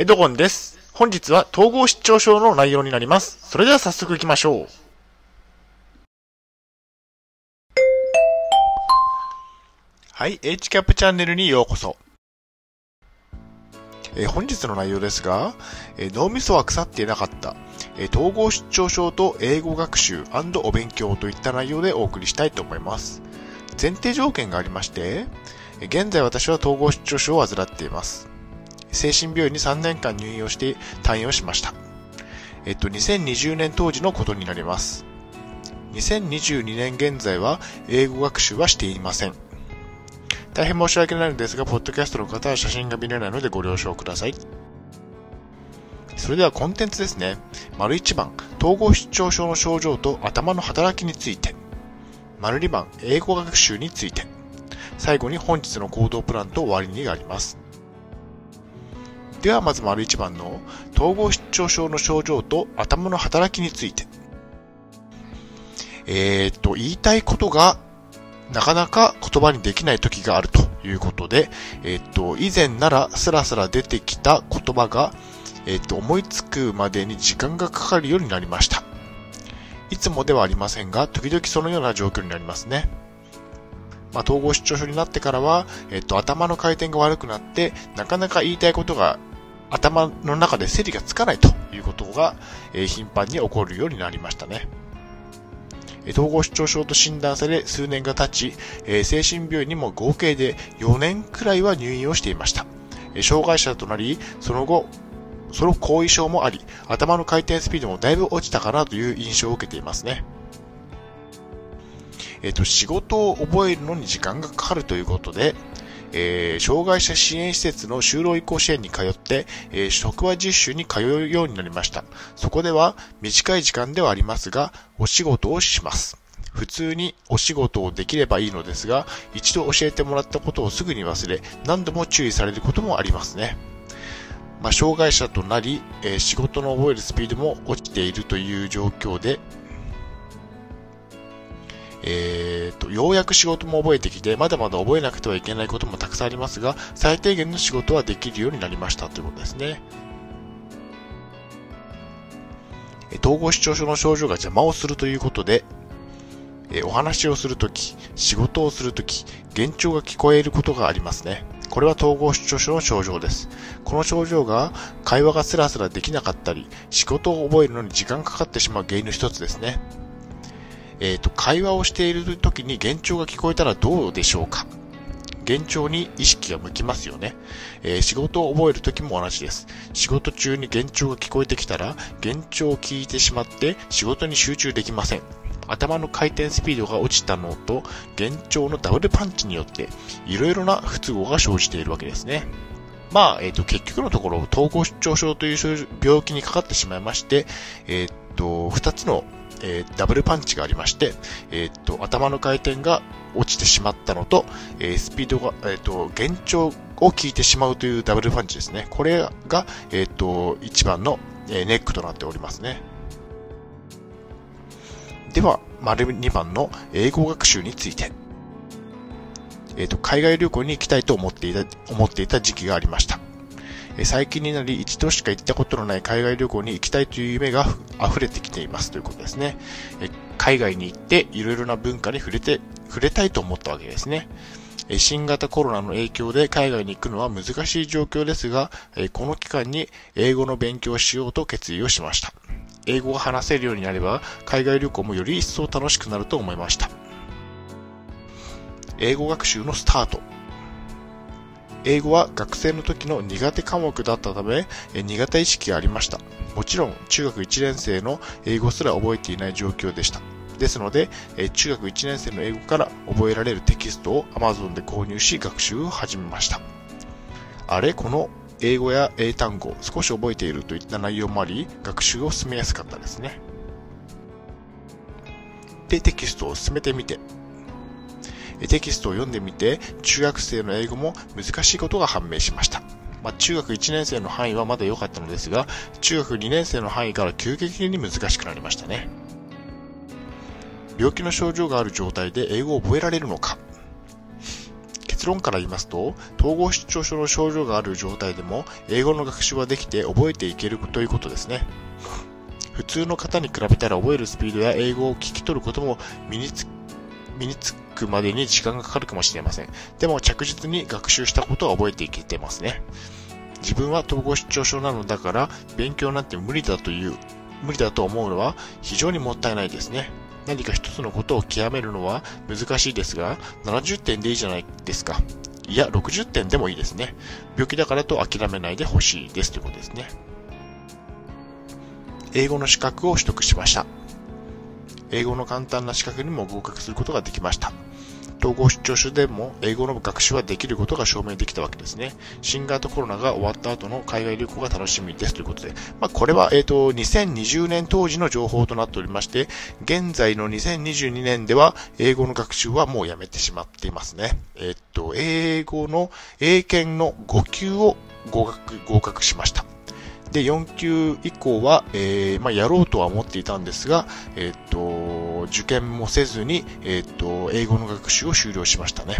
エドゴンです。本日は統合失調症の内容になります。それでは早速行きましょう。はい、H キャップチャンネルにようこそ。えー本日の内容ですが、えー脳みそは腐っていなかった、えー統合失調症と英語学習お勉強といった内容でお送りしたいと思います。前提条件がありまして、現在私は統合失調症を患っています。精神病院に3年間入院をして退院をしました。えっと、2020年当時のことになります。2022年現在は英語学習はしていません。大変申し訳ないのですが、ポッドキャストの方は写真が見れないのでご了承ください。それではコンテンツですね。丸1番、統合失調症の症状と頭の働きについて。丸2番、英語学習について。最後に本日の行動プランと終わりにがあります。ではまず丸1番の統合失調症の症状と頭の働きについて。えー、っと、言いたいことがなかなか言葉にできない時があるということで、えーっと、以前ならスラスラ出てきた言葉が、えーっと、思いつくまでに時間がかかるようになりました。いつもではありませんが、時々そのような状況になりますね。まあ、統合失調症になってからは、えっと、頭の回転が悪くなって、なかなか言いたいことが頭の中で整理がつかないということが、え頻繁に起こるようになりましたね。統合失調症と診断され数年が経ち、え精神病院にも合計で4年くらいは入院をしていました。え障害者となり、その後、その後遺症もあり、頭の回転スピードもだいぶ落ちたかなという印象を受けていますね。えっ、と、仕事を覚えるのに時間がかかるということで、えー障害者支援施設の就労移行支援に通って、えー職場実習に通うようになりました。そこでは短い時間ではありますが、お仕事をします。普通にお仕事をできればいいのですが、一度教えてもらったことをすぐに忘れ、何度も注意されることもありますね。まあ、障害者となり、えー仕事の覚えるスピードも落ちているという状況で、えーと、ようやく仕事も覚えてきて、まだまだ覚えなくてはいけないこともたくさんありますが、最低限の仕事はできるようになりましたということですね。統合失調症の症状が邪魔をするということで、えお話をするとき、仕事をするとき、幻聴が聞こえることがありますね。これは統合失調症の症状です。この症状が会話がスラスラできなかったり、仕事を覚えるのに時間かかってしまう原因の一つですね。えっ、と、会話をしている時に幻聴が聞こえたらどうでしょうか？幻聴に意識が向きますよね。えー仕事を覚える時も同じです。仕事中に幻聴が聞こえてきたら、幻聴を聞いてしまって仕事に集中できません。頭の回転スピードが落ちたのと、幻聴のダブルパンチによって、いろいろな不都合が生じているわけですね。まあ、えっ、と、結局のところ、統合失調症という病気にかかってしまいまして、えっ、と、二つの、えーダブルパンチがありまして、えっ、と、頭の回転が落ちてしまったのと、えースピードが、えっ、と、幻聴を聞いてしまうというダブルパンチですね。これが、えっ、と、一番の、えネックとなっておりますね。では、丸2番の英語学習について。えっ、と、海外旅行に行きたいと思っていた、思っていた時期がありました。最近になり一度しか行ったことのない海外旅行に行きたいという夢が溢れてきていますということですね。海外に行っていろいろな文化に触れて、触れたいと思ったわけですね。新型コロナの影響で海外に行くのは難しい状況ですが、この期間に英語の勉強をしようと決意をしました。英語が話せるようになれば、海外旅行もより一層楽しくなると思いました。英語学習のスタート。英語は学生の時の苦手科目だったため、苦手意識がありました。もちろん、中学1年生の英語すら覚えていない状況でした。ですので、中学1年生の英語から覚えられるテキストを Amazon で購入し学習を始めました。あれこの英語や英単語、少し覚えているといった内容もあり、学習を進めやすかったですね。で、テキストを進めてみて、テキストを読んでみて、中学生の英語も難しいことが判明しました。まあ、中学1年生の範囲はまだ良かったのですが、中学2年生の範囲から急激に難しくなりましたね。病気の症状がある状態で英語を覚えられるのか結論から言いますと、統合失調症の症状がある状態でも、英語の学習はできて覚えていけるということですね。普通の方に比べたら覚えるスピードや英語を聞き取ることも身につ身につくまでに時間がかかるかもしれません。でも着実に学習したことは覚えていけてますね。自分は統合失調症なのだから勉強なんて無理だという、無理だと思うのは非常にもったいないですね。何か一つのことを極めるのは難しいですが、70点でいいじゃないですか。いや、60点でもいいですね。病気だからと諦めないでほしいですということですね。英語の資格を取得しました。英語の簡単な資格にも合格することができました。統合失調症でも英語の学習はできることが証明できたわけですね。新型コロナが終わった後の海外旅行が楽しみですということで、まあ、これは、えっ、ー、と、2020年当時の情報となっておりまして、現在の2022年では英語の学習はもうやめてしまっていますね。えっ、ー、と、英語の英検の5級を合格、合格しました。で、4級以降は、えー、まあ、やろうとは思っていたんですが、えっ、と、受験もせずに、えっ、と、英語の学習を終了しましたね。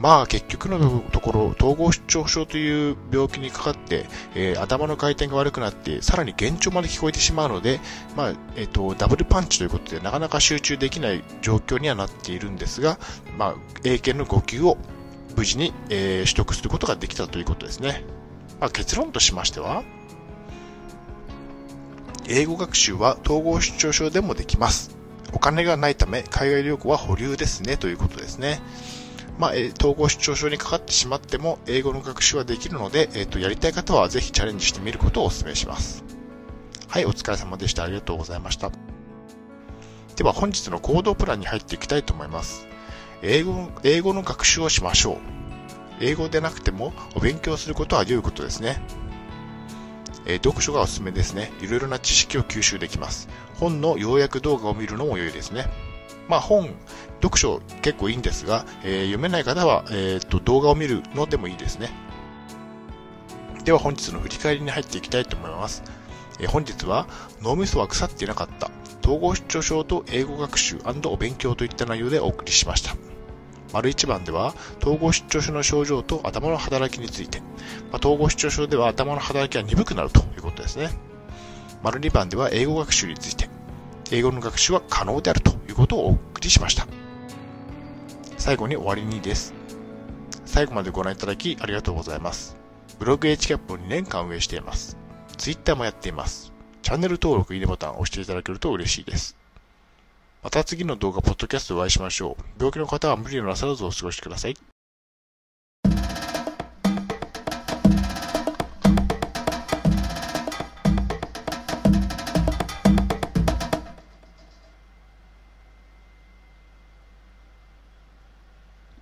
まあ結局のところ、統合失調症という病気にかかって、えー、頭の回転が悪くなって、さらに幻聴まで聞こえてしまうので、まあ、えっ、ー、と、ダブルパンチということで、なかなか集中できない状況にはなっているんですが、まあ、英検の5級を無事に、えー、取得することができたということですね。まあ、結論としましては、英語学習は統合失調症でもできます。お金がないため海外旅行は保留ですねということですね。まあ、え統合失調症にかかってしまっても英語の学習はできるので、えっ、ー、と、やりたい方はぜひチャレンジしてみることをお勧めします。はい、お疲れ様でした。ありがとうございました。では本日の行動プランに入っていきたいと思います。英語英語の学習をしましょう。英語でなくてもお勉強することは良いことですね。えー、読書がおすすめですね。いろいろな知識を吸収できます。本の要約動画を見るのも良いですね。まあ本、読書結構いいんですが、えー、読めない方は、えー、と動画を見るのでもいいですね。では本日の振り返りに入っていきたいと思います。えー、本日は脳みそは腐っていなかった。統合失調症と英語学習お勉強といった内容でお送りしました。丸1番では、統合失調症の症状と頭の働きについて、まあ、統合失調症では頭の働きが鈍くなるということですね。丸2番では英語学習について、英語の学習は可能であるということをお送りしました。最後に終わりにです。最後までご覧いただきありがとうございます。ブログ HCAP を2年間運営しています。Twitter もやっています。チャンネル登録、いいねボタンを押していただけると嬉しいです。また次の動画、ポッドキャストでお会いしましょう。病気の方は無理のなさらずお過ごしください。